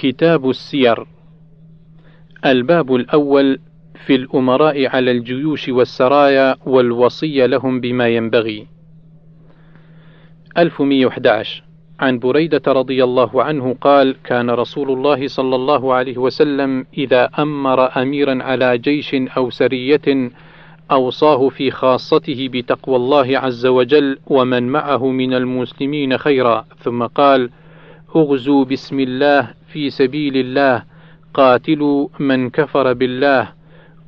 كتاب السير. الباب الأول في الأمراء على الجيوش والسرايا والوصية لهم بما ينبغي. 1111 عن بريدة رضي الله عنه قال: كان رسول الله صلى الله عليه وسلم إذا أمر أميرا على جيش أو سرية أوصاه في خاصته بتقوى الله عز وجل ومن معه من المسلمين خيرا، ثم قال: اغزوا بسم الله في سبيل الله، قاتلوا من كفر بالله،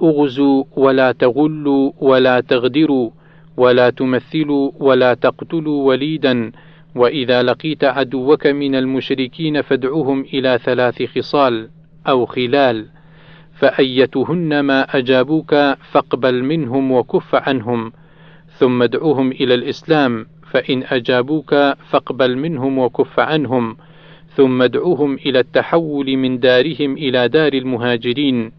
أغزوا ولا تغلوا ولا تغدروا، ولا تمثلوا ولا تقتلوا وليدا وإذا لقيت عدوك من المشركين فادعهم إلى ثلاث خصال أو خلال فأيتهن ما أجابوك فاقبل منهم وكف عنهم ثم ادعوهم إلى الإسلام فإن أجابوك فاقبل منهم وكف عنهم ثم ادعوهم إلى التحول من دارهم إلى دار المهاجرين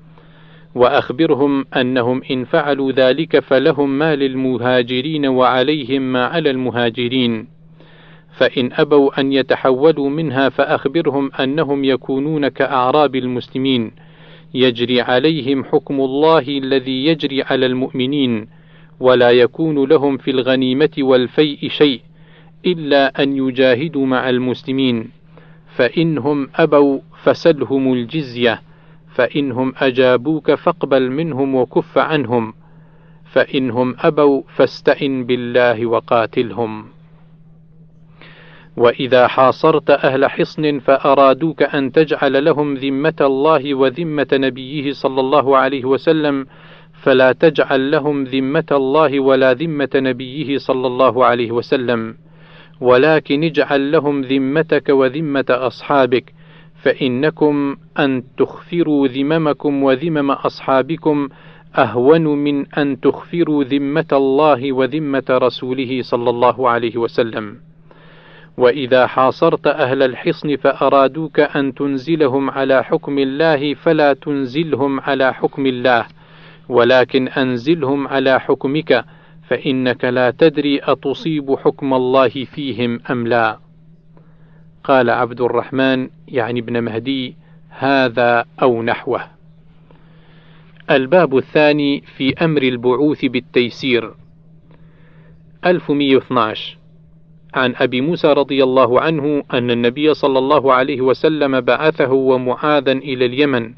وأخبرهم أنهم إن فعلوا ذلك فلهم ما للمهاجرين وعليهم ما على المهاجرين. فإن أبوا أن يتحولوا منها فأخبرهم أنهم يكونون كأعراب المسلمين يجري عليهم حكم الله الذي يجري على المؤمنين ولا يكون لهم في الغنيمة والفيء شيء إلا أن يجاهدوا مع المسلمين. فإنهم أبوا فسلهم الجزية فإنهم أجابوك فاقبل منهم وكف عنهم فإنهم أبوا فاستئن بالله وقاتلهم. وإذا حاصرت أهل حصن فأرادوك أن تجعل لهم ذمة الله وذمة نبيه صلى الله عليه وسلم فلا تجعل لهم ذمة الله ولا ذمة نبيه صلى الله عليه وسلم. ولكن اجعل لهم ذمتك وذمة أصحابك فإنكم أن تخفروا ذممكم وذمم أصحابكم أهون من أن تخفروا ذمة الله وذمة رسوله صلى الله عليه وسلم. وإذا حاصرت أهل الحصن فأرادوك أن تنزلهم على حكم الله فلا تنزلهم على حكم الله، ولكن أنزلهم على حكمك، فإنك لا تدري أتصيب حكم الله فيهم أم لا. قال عبد الرحمن يعني ابن مهدي: هذا أو نحوه. الباب الثاني في أمر البعوث بالتيسير 1112 عن أبي موسى رضي الله عنه أن النبي صلى الله عليه وسلم بعثه ومعاذا إلى اليمن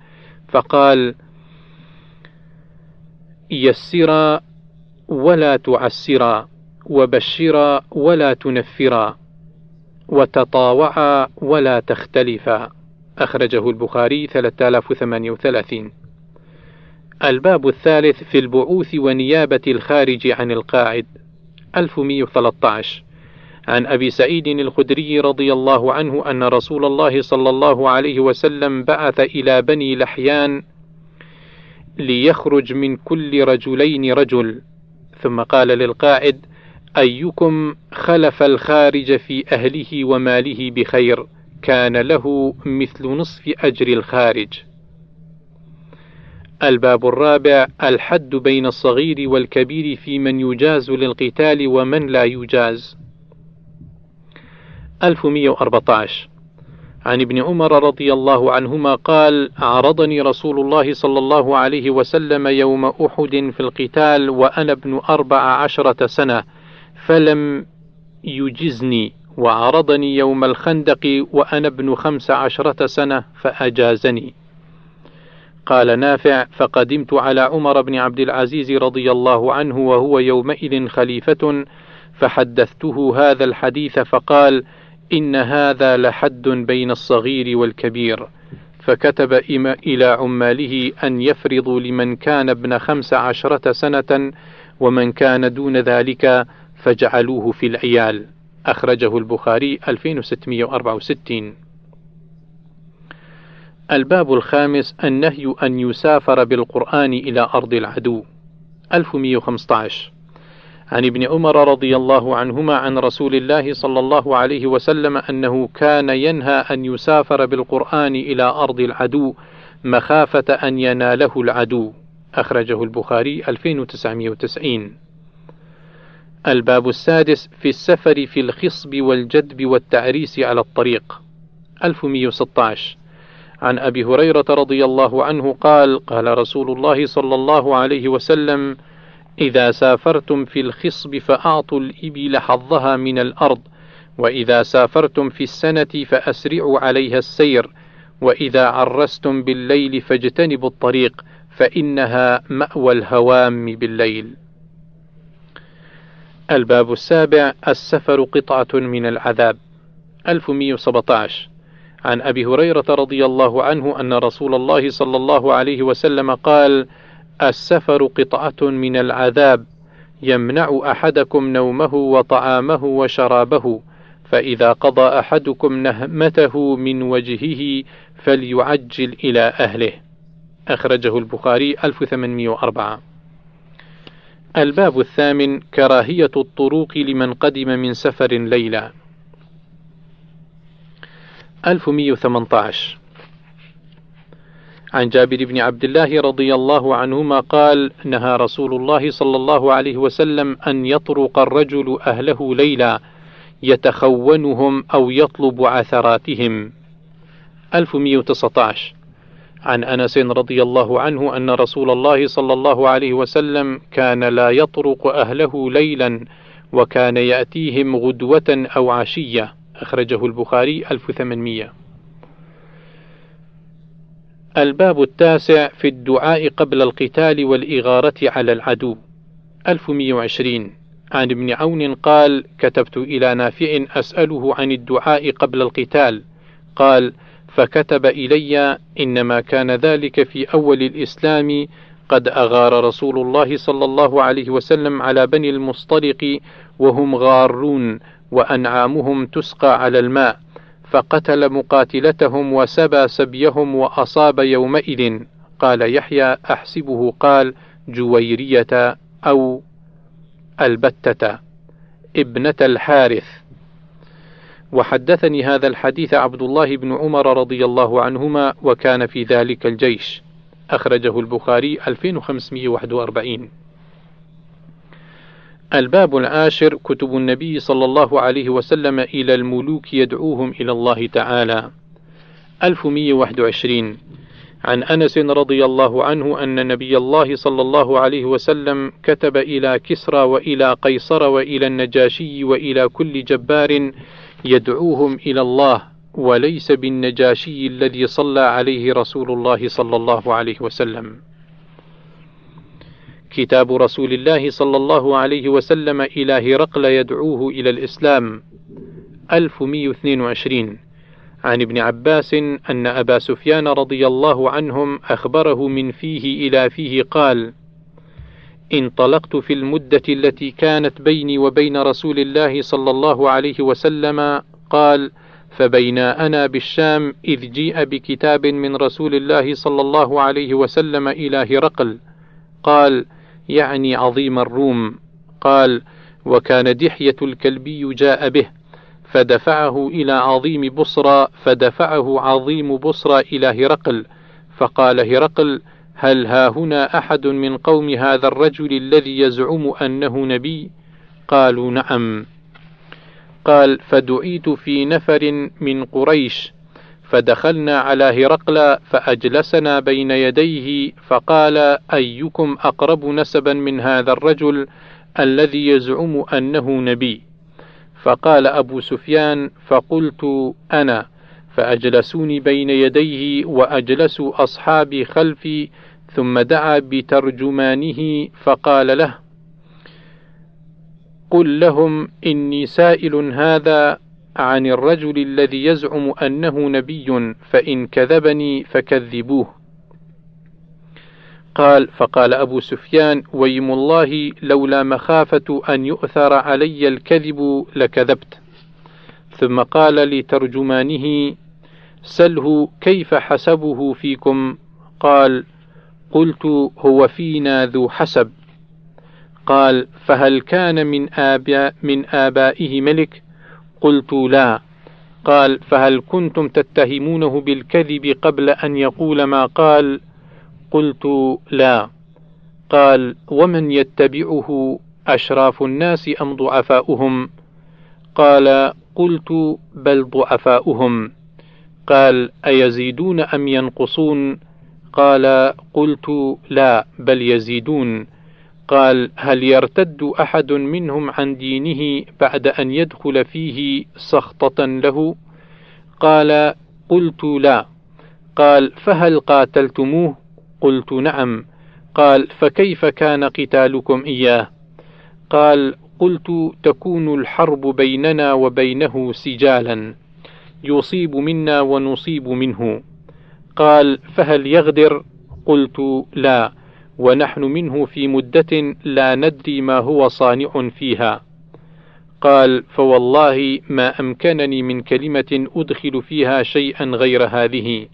فقال: يسرا ولا تعسرا وبشرا ولا تنفرا وتطاوعا ولا تختلفا. أخرجه البخاري 3038 الباب الثالث في البعوث ونيابة الخارج عن القاعد. 1113 عن أبي سعيد الخدري رضي الله عنه أن رسول الله صلى الله عليه وسلم بعث إلى بني لحيان ليخرج من كل رجلين رجل. ثم قال للقائد أيكم خلف الخارج في أهله وماله بخير كان له مثل نصف أجر الخارج. الباب الرابع الحد بين الصغير والكبير في من يجاز للقتال ومن لا يجاز. 1114 عن ابن عمر رضي الله عنهما قال: عرضني رسول الله صلى الله عليه وسلم يوم أحد في القتال وأنا ابن أربع عشرة سنة، فلم يجزني، وعرضني يوم الخندق وأنا ابن خمس عشرة سنة فأجازني. قال نافع: فقدمت على عمر بن عبد العزيز رضي الله عنه وهو يومئذ خليفة، فحدثته هذا الحديث فقال: إن هذا لحد بين الصغير والكبير. فكتب إلى عماله أن يفرضوا لمن كان ابن خمس عشرة سنة ومن كان دون ذلك فجعلوه في العيال. أخرجه البخاري 2664 الباب الخامس النهي أن يسافر بالقرآن إلى أرض العدو. 1115 عن ابن عمر رضي الله عنهما عن رسول الله صلى الله عليه وسلم أنه كان ينهى أن يسافر بالقرآن إلى أرض العدو مخافة أن يناله العدو. أخرجه البخاري 2990 الباب السادس في السفر في الخصب والجدب والتعريس على الطريق. 1116 عن أبي هريرة رضي الله عنه قال قال رسول الله صلى الله عليه وسلم إذا سافرتم في الخصب فأعطوا الإبل حظها من الأرض وإذا سافرتم في السنة فأسرعوا عليها السير وإذا عرستم بالليل فاجتنبوا الطريق فإنها مأوى الهوام بالليل. الباب السابع السفر قطعة من العذاب 1117 عن أبي هريرة رضي الله عنه أن رسول الله صلى الله عليه وسلم قال: السفر قطعة من العذاب يمنع أحدكم نومه وطعامه وشرابه فإذا قضى أحدكم نهمته من وجهه فليعجل إلى أهله. أخرجه البخاري 1804 الباب الثامن كراهية الطروق لمن قدم من سفر ليلا 1118 عن جابر بن عبد الله رضي الله عنهما قال نهى رسول الله صلى الله عليه وسلم أن يطرق الرجل أهله ليلا يتخونهم أو يطلب عثراتهم. 1119 عن أنس رضي الله عنه أن رسول الله صلى الله عليه وسلم كان لا يطرق أهله ليلا وكان يأتيهم غدوة أو عشية. أخرجه البخاري 1800 الباب التاسع في الدعاء قبل القتال والإغارة على العدو. 1120 عن ابن عون قال كتبت إلى نافع أسأله عن الدعاء قبل القتال. قال فكتب إلي إنما كان ذلك في أول الإسلام. قد أغار رسول الله صلى الله عليه وسلم على بني المصطلق وهم غارون وأنعامهم تسقى على الماء. فقتل مقاتلتهم وسبى سبيهم وأصاب يومئذ. قال يحيى أحسبه قال جويرية أو البتة ابنة الحارث. وحدثني هذا الحديث عبد الله بن عمر رضي الله عنهما وكان في ذلك الجيش. أخرجه البخاري 2541 الباب العاشر كتب النبي صلى الله عليه وسلم إلى الملوك يدعوهم إلى الله تعالى. 1121 عن أنس رضي الله عنه أن نبي الله صلى الله عليه وسلم كتب إلى كسرى وإلى قيصر وإلى النجاشي وإلى كل جبار يدعوهم إلى الله وليس بالنجاشي الذي صلى عليه رسول الله صلى الله عليه وسلم. كتاب رسول الله صلى الله عليه وسلم إلى هرقل يدعوه إلى الإسلام. 1122 عن ابن عباس أن أبا سفيان رضي الله عنهم أخبره من فيه إلى فيه قال: انطلقت في المدة التي كانت بيني وبين رسول الله صلى الله عليه وسلم قال: فبينا أنا بالشام إذ جيء بكتاب من رسول الله صلى الله عليه وسلم إلى هرقل قال: يعني عظيم الروم قال: وكان دحية الكلبي جاء به فدفعه إلى عظيم بصرى فدفعه عظيم بصرى إلى هرقل فقال هرقل هل ها هنا أحد من قوم هذا الرجل الذي يزعم أنه نبي؟ قالوا نعم. قال فدعيت في نفر من قريش فدخلنا على هرقل فأجلسنا بين يديه فقال أيكم أقرب نسبا من هذا الرجل الذي يزعم أنه نبي؟ فقال أبو سفيان فقلت أنا فأجلسوني بين يديه وأجلسوا أصحابي خلفي ثم دعا بترجمانه فقال له قل لهم إني سائل هذا عن الرجل الذي يزعم أنه نبي فإن كذبني فكذبوه. قال فقال أبو سفيان ويم الله لولا مخافة أن يؤثر علي الكذب لكذبت. ثم قال لترجمانه سله كيف حسبه فيكم؟ قال قلت هو فينا ذو حسب. قال فهل كان من آباء من آبائه ملك؟ قلت لا. قال فهل كنتم تتهمونه بالكذب قبل أن يقول ما قال؟ قلت لا. قال ومن يتبعه أشراف الناس أم ضعفاؤهم؟ قال قلت بل ضعفاؤهم. قال أيزيدون أم ينقصون؟ قال قلت لا بل يزيدون. قال هل يرتد أحد منهم عن دينه بعد أن يدخل فيه سخطة له؟ قال قلت لا. قال فهل قاتلتموه؟ قلت نعم. قال فكيف كان قتالكم إياه؟ قال قلت تكون الحرب بيننا وبينه سجالا. يصيب منا ونصيب منه. قال فهل يغدر؟ قلت لا. ونحن منه في مدة لا ندري ما هو صانع فيها. قال فوالله ما أمكنني من كلمة أدخل فيها شيئا غير هذه.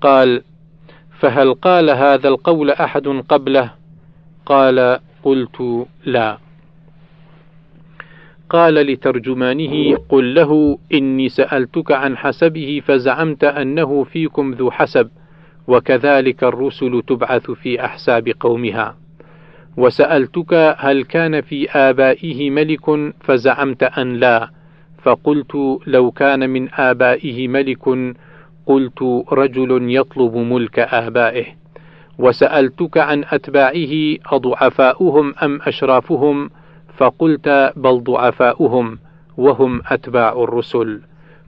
قال فهل قال هذا القول أحد قبله؟ قال قلت لا. قال لترجمانه قل له إني سألتك عن حسبه فزعمت أنه فيكم ذو حسب. وكذلك الرسل تبعث في أحساب قومها. وسألتك هل كان في آبائه ملك فزعمت أن لا. فقلت لو كان من آبائه ملك قلت رجل يطلب ملك آبائه. وسألتك عن أتباعه أضعفاؤهم أم أشرافهم؟ فقلت بل ضعفاؤهم وهم أتباع الرسل.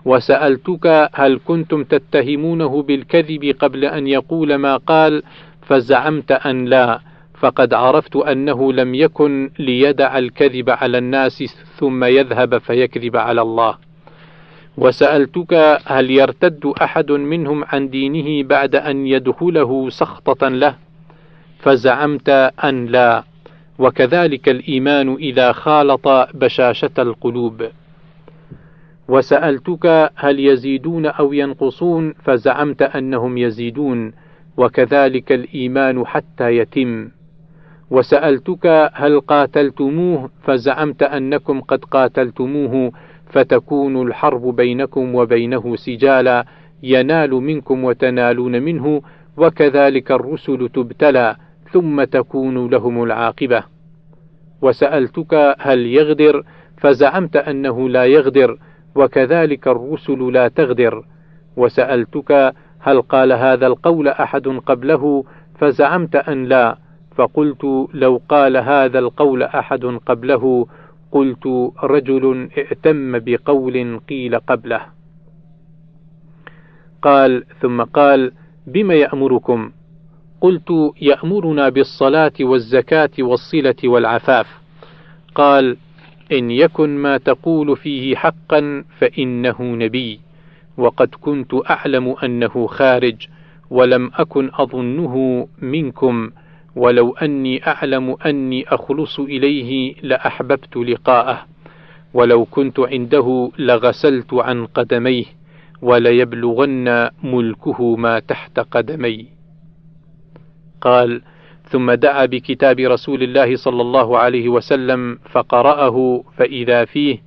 وسألتك هل كنتم تتهمونه بالكذب قبل أن يقول ما قال فزعمت أن لا فقد عرفت أنه لم يكن ليدع الكذب على الناس ثم يذهب فيكذب على الله. وسألتك هل يرتد أحد منهم عن دينه بعد أن يدخله سخطة له؟ فزعمت أن لا. وكذلك الإيمان إذا خالط بشاشة القلوب. وسألتك هل يزيدون أو ينقصون فزعمت أنهم يزيدون وكذلك الإيمان حتى يتم. وسألتك هل قاتلتموه فزعمت أنكم قد قاتلتموه فتكون الحرب بينكم وبينه سجالا ينال منكم وتنالون منه وكذلك الرسل تبتلى ثم تكون لهم العاقبة. وسألتك هل يغدر فزعمت أنه لا يغدر وكذلك الرسل لا تغدر. وسألتك هل قال هذا القول أحد قبله فزعمت أن لا. فقلت لو قال هذا القول أحد قبله قلت رجل ائتم بقول قيل قبله. قال ثم قال بم يأمركم؟ قلت يأمرنا بالصلاة والزكاة والصلة والعفاف. قال إن يكن ما تقول فيه حقا فإنه نبي. وقد كنت أعلم أنه خارج ولم أكن أظنه منكم. ولو أني أعلم أني أخلص إليه لأحببت لقاءه. ولو كنت عنده لغسلت عن قدميه وليبلغن ملكه ما تحت قدمي. قال ثم دعا بكتاب رسول الله صلى الله عليه وسلم فقرأه فإذا فيه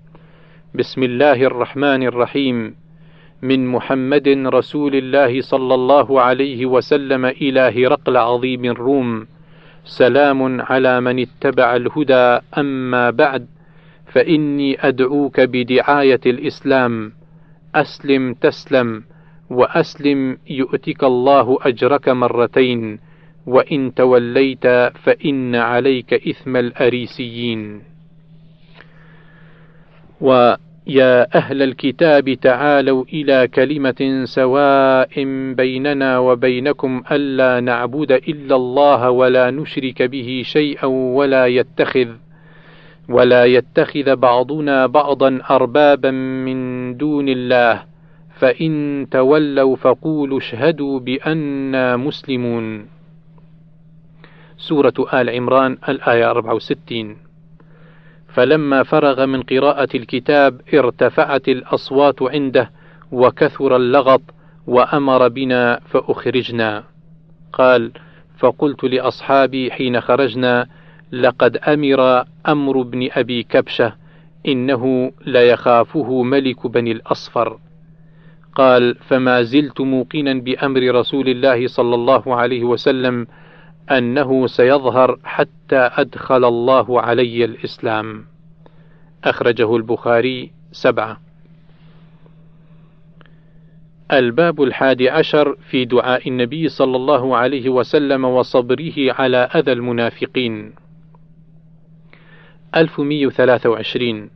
بسم الله الرحمن الرحيم من محمد رسول الله صلى الله عليه وسلم إلى هرقل عظيم الروم سلام على من اتبع الهدى أما بعد فإني أدعوك بدعاية الإسلام أسلم تسلم وأسلم يؤتك الله أجرك مرتين وإن توليت فإن عليك إثم الأريسيين. ويا أهل الكتاب تعالوا إلى كلمة سواء بيننا وبينكم ألا نعبد إلا الله ولا نشرك به شيئا ولا يتخذ ولا يتخذ بعضنا بعضا أربابا من دون الله. فإن تولوا فقولوا اشهدوا بأننا مسلمون. سورة آل عمران الآية 64 فلما فرغ من قراءة الكتاب ارتفعت الأصوات عنده وكثر اللغط وأمر بنا فأخرجنا. قال فقلت لأصحابي حين خرجنا لقد أمر أمر بن أبي كبشة إنه ليخافه ملك بني الأصفر. قال فما زلت موقنا بأمر رسول الله صلى الله عليه وسلم أنه سيظهر حتى أدخل الله علي الإسلام. أخرجه البخاري سبعة. الباب الحادي عشر في دعاء النبي صلى الله عليه وسلم وصبره على أذى المنافقين. 1123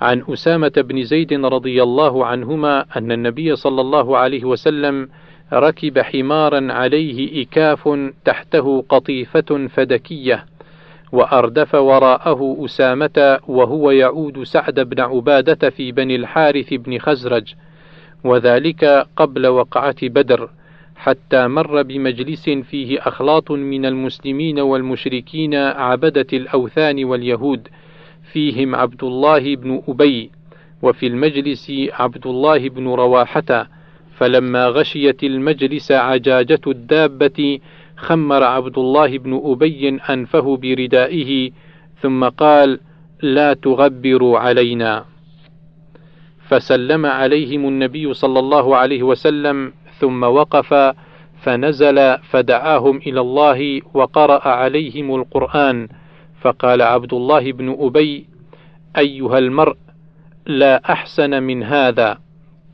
عن أسامة بن زيد رضي الله عنهما أن النبي صلى الله عليه وسلم ركب حمارا عليه إكاف تحته قطيفة فدكية وأردف وراءه أسامة وهو يعود سعد بن عبادة في بني الحارث بن خزرج وذلك قبل وقعة بدر حتى مر بمجلس فيه أخلاط من المسلمين والمشركين عبدة الأوثان واليهود فيهم عبد الله بن أبي وفي المجلس عبد الله بن رواحة فلما غشيت المجلس عجاجة الدابة خمر عبد الله بن أبي أنفه بردائه ثم قال لا تغبروا علينا. فسلم عليهم النبي صلى الله عليه وسلم ثم وقف فنزل فدعاهم إلى الله وقرأ عليهم القرآن فقال عبد الله بن أبي أيها المرء لا أحسن من هذا.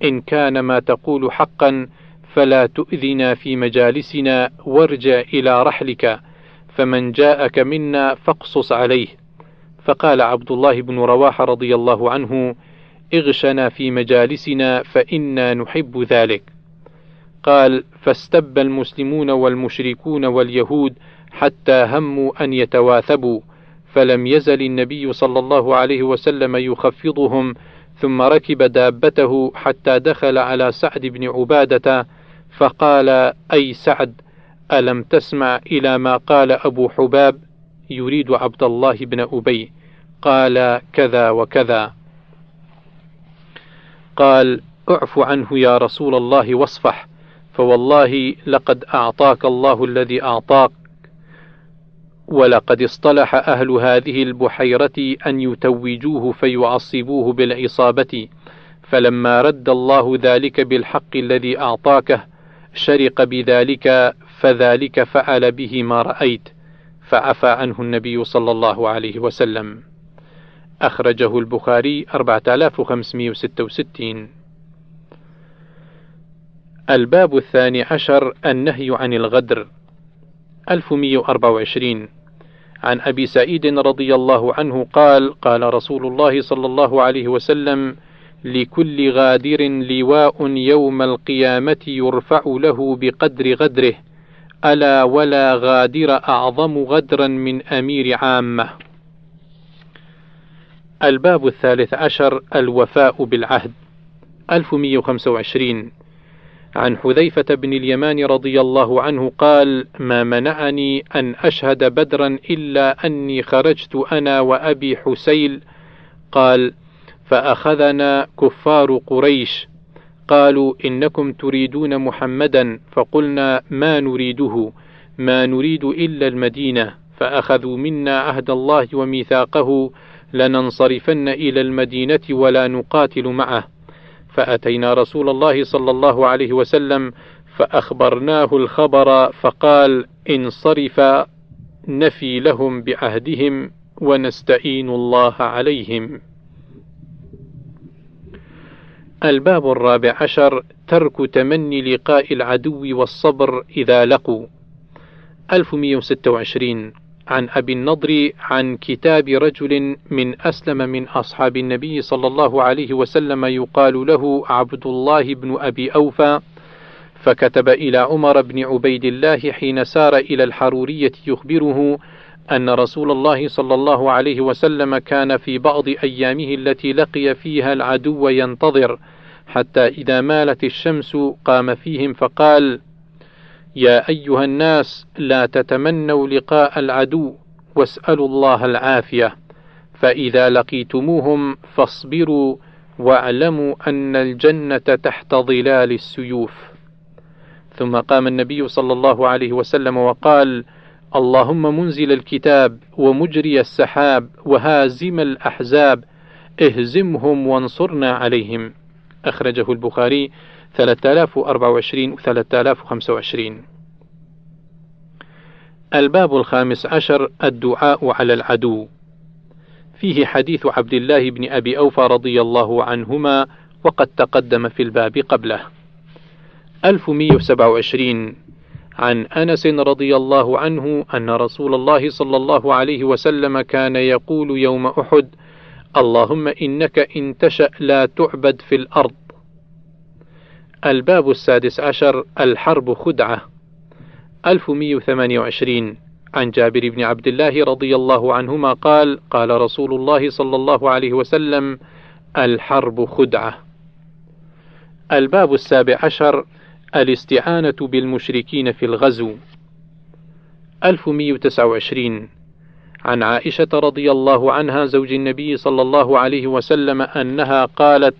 إن كان ما تقول حقا فلا تؤذنا في مجالسنا وارجع إلى رحلك فمن جاءك منا فاقصص عليه فقال عبد الله بن رواحه رضي الله عنه اغشنا في مجالسنا فإنا نحب ذلك. قال: فاستب المسلمون والمشركون واليهود حتى هموا أن يتواثبوا، فلم يزل النبي صلى الله عليه وسلم يخفضهم، ثم ركب دابته حتى دخل على سعد بن عبادة، فقال: أي سعد، ألم تسمع إلى ما قال أبو حباب؟ يريد عبد الله بن أبي، قال كذا وكذا. قال أعف عنه يا رسول الله واصفح فوالله لقد أعطاك الله الذي أعطاك ولقد اصطلح أهل هذه البحيرة أن يتوجوه فيعصبوه بالعصابة فلما رد الله ذلك بالحق الذي اعطاكه شرق بذلك فذلك فعل به ما رأيت فعفى عنه النبي صلى الله عليه وسلم. أخرجه البخاري 4566 الباب الثاني عشر النهي عن الغدر 1124 عن أبي سعيد رضي الله عنه قال قال رسول الله صلى الله عليه وسلم لكل غادر لواء يوم القيامة يرفع له بقدر غدره ألا ولا غادر أعظم غدرا من أمير عامة. الباب الثالث عشر الوفاء بالعهد 1125 عن حذيفة بن اليمان رضي الله عنه قال: ما منعني أن أشهد بدرا إلا أني خرجت أنا وأبي حسيل قال: فأخذنا كفار قريش قالوا إنكم تريدون محمدا فقلنا ما نريده ما نريد إلا المدينة فأخذوا منا عهد الله وميثاقه لننصرفن إلى المدينة ولا نقاتل معه. فأتينا رسول الله صلى الله عليه وسلم فأخبرناه الخبر فقال انصرف نفي لهم بعهدهم ونستعين الله عليهم. الباب الرابع عشر ترك تمني لقاء العدو والصبر إذا لقوا. 1126 عن أبي النضر عن كتاب رجل من أسلم من أصحاب النبي صلى الله عليه وسلم يقال له عبد الله بن أبي أوفى فكتب إلى عمر بن عبيد الله حين سار إلى الحرورية يخبره أن رسول الله صلى الله عليه وسلم كان في بعض أيامه التي لقي فيها العدو ينتظر حتى إذا مالت الشمس قام فيهم فقال: يا أيها الناس لا تتمنوا لقاء العدو واسألوا الله العافية. فإذا لقيتموهم فاصبروا واعلموا أن الجنة تحت ظلال السيوف. ثم قام النبي صلى الله عليه وسلم وقال اللهم منزل الكتاب ومجري السحاب وهازم الأحزاب اهزمهم وانصرنا عليهم. أخرجه البخاري 3024 و 3025 الباب الخامس عشر الدعاء على العدو. فيه حديث عبد الله بن أبي أوفى رضي الله عنهما وقد تقدم في الباب قبله. 1127 عن أنس رضي الله عنه أن رسول الله صلى الله عليه وسلم كان يقول يوم أحد اللهم إنك إن تشأ لا تعبد في الأرض. الباب السادس عشر الحرب خدعة. 1128 عن جابر بن عبد الله رضي الله عنهما قال قال رسول الله صلى الله عليه وسلم الحرب خدعة. الباب السابع عشر الاستعانة بالمشركين في الغزو. 1129 عن عائشة رضي الله عنها زوج النبي صلى الله عليه وسلم أنها قالت: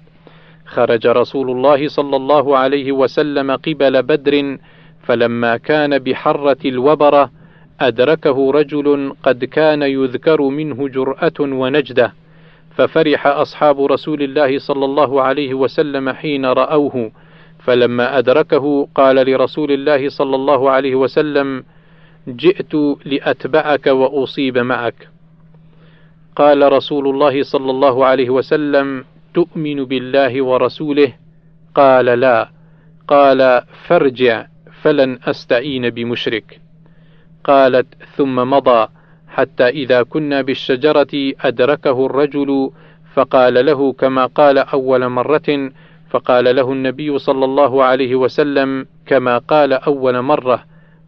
خرج رسول الله صلى الله عليه وسلم قبل بدر فلما كان بحرة الوبرة أدركه رجل قد كان يذكر منه جرأة ونجدة ففرح أصحاب رسول الله صلى الله عليه وسلم حين رأوه. فلما أدركه قال لرسول الله صلى الله عليه وسلم جئت لأتبعك وأصيب معك. قال رسول الله صلى الله عليه وسلم تؤمن بالله ورسوله؟ قال لا. قال فارجع فلن أستعين بمشرك. قالت ثم مضى حتى إذا كنا بالشجرة أدركه الرجل فقال له كما قال أول مرة فقال له النبي صلى الله عليه وسلم كما قال أول مرة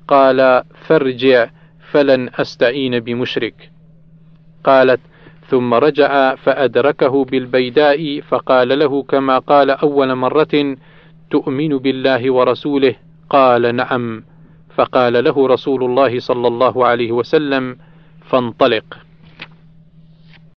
قال فارجع فلن أستعين بمشرك. قالت ثم رجع فأدركه بالبيداء فقال له كما قال أول مرة تؤمن بالله ورسوله؟ قال نعم. فقال له رسول الله صلى الله عليه وسلم فانطلق.